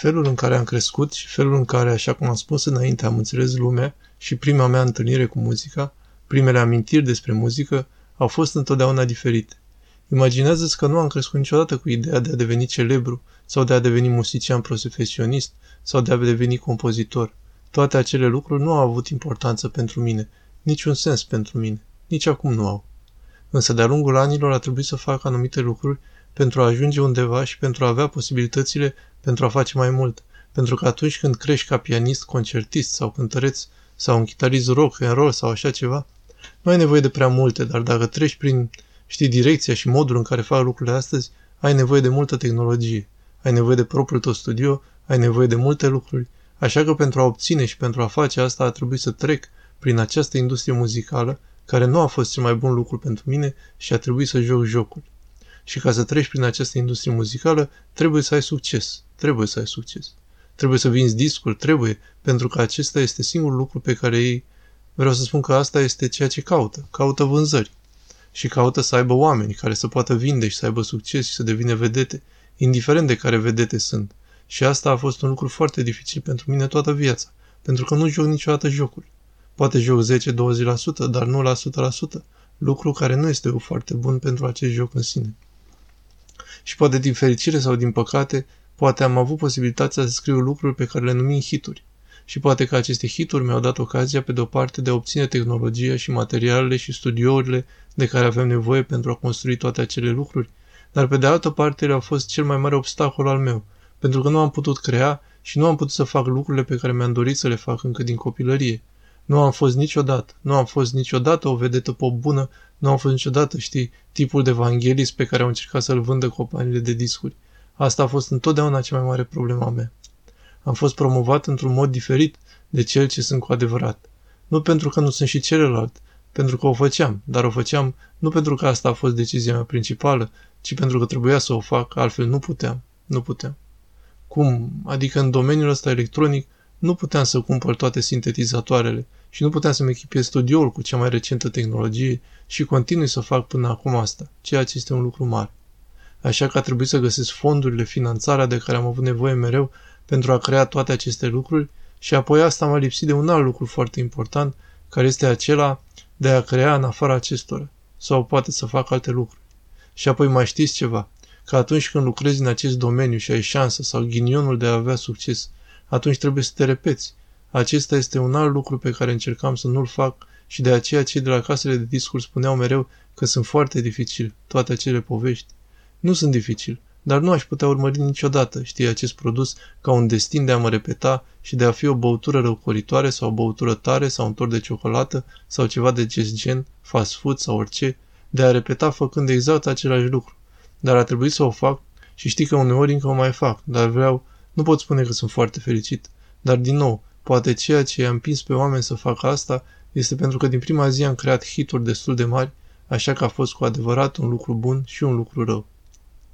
Felul în care am crescut și felul în care, așa cum am spus înainte, am înțeles lumea și prima mea întâlnire cu muzica, primele amintiri despre muzică, au fost întotdeauna diferite. Imaginează-ți că nu am crescut niciodată cu ideea de a deveni celebru sau de a deveni muzician profesionist sau de a deveni compozitor. Toate acele lucruri nu au avut importanță pentru mine, niciun sens pentru mine, nici acum nu au. Însă de-a lungul anilor a trebuit să fac anumite lucruri pentru a ajunge undeva și pentru a avea posibilitățile pentru a face mai mult. Pentru că atunci când crești ca pianist, concertist sau cântăreț sau un chitarist rock, în roll sau așa ceva, nu ai nevoie de prea multe, dar dacă treci prin, știi, direcția și modul în care fac lucrurile astăzi, ai nevoie de multă tehnologie. Ai nevoie de propriul tău studio, ai nevoie de multe lucruri. Așa că pentru a obține și pentru a face asta a trebuit să trec prin această industrie muzicală, care nu a fost cel mai bun lucru pentru mine și a trebuit să joc jocul. Și ca să treci prin această industrie muzicală, trebuie să ai succes. Trebuie să ai succes. Trebuie să vinzi discuri, trebuie, pentru că acesta este singurul lucru pe care ei... Vreau să spun că asta este ceea ce caută. Caută vânzări. Și caută să aibă oameni care să poată vinde și să aibă succes și să devină vedete, indiferent de care vedete sunt. Și asta a fost un lucru foarte dificil pentru mine toată viața, pentru că nu joc niciodată jocuri. Poate joc 10-20%, dar nu la 100%, lucru care nu este foarte bun pentru acest joc în sine. Și poate din fericire sau din păcate, poate am avut posibilitatea să scriu lucruri pe care le numim hituri. Și poate că aceste hituri mi-au dat ocazia, pe de o parte, de a obține tehnologia și materialele și studiourile de care avem nevoie pentru a construi toate acele lucruri, dar pe de altă parte ele au fost cel mai mare obstacol al meu, pentru că nu am putut crea și nu am putut să fac lucrurile pe care mi-am dorit să le fac încă din copilărie. Nu am fost niciodată, nu am fost niciodată o vedetă pop bună, nu am fost niciodată, știi, tipul de evanghelist pe care au încercat să-l vândă companiile de discuri. Asta a fost întotdeauna cea mai mare problemă a mea. Am fost promovat într-un mod diferit de cel ce sunt cu adevărat. Nu pentru că nu sunt și celălalt, pentru că o făceam, dar o făceam nu pentru că asta a fost decizia mea principală, ci pentru că trebuia să o fac, altfel nu puteam, nu puteam. Cum? Adică în domeniul ăsta electronic nu puteam să cumpăr toate sintetizatoarele și nu puteam să-mi echipiez studioul cu cea mai recentă tehnologie și continui să fac până acum asta, ceea ce este un lucru mare. Așa că a trebuit să găsesc fondurile, finanțarea de care am avut nevoie mereu pentru a crea toate aceste lucruri și apoi asta m-a lipsit de un alt lucru foarte important, care este acela de a crea în afara acestora, sau poate să fac alte lucruri. Și apoi mai știți ceva, că atunci când lucrezi în acest domeniu și ai șansă sau ghinionul de a avea succes, atunci trebuie să te repeți. Acesta este un alt lucru pe care încercam să nu-l fac și de aceea cei de la casele de discuri spuneau mereu că sunt foarte dificil toate acele povești. Nu sunt dificil, dar nu aș putea urmări niciodată, știi, acest produs ca un destin de a mă repeta și de a fi o băutură răucoritoare sau o băutură tare sau un tor de ciocolată sau ceva de acest gen, fast food sau orice, de a repeta făcând exact același lucru. Dar a trebuit să o fac și știi că uneori încă o mai fac, dar vreau, nu pot spune că sunt foarte fericit, dar din nou, poate ceea ce i-a împins pe oameni să facă asta este pentru că din prima zi am creat hituri destul de mari, așa că a fost cu adevărat un lucru bun și un lucru rău.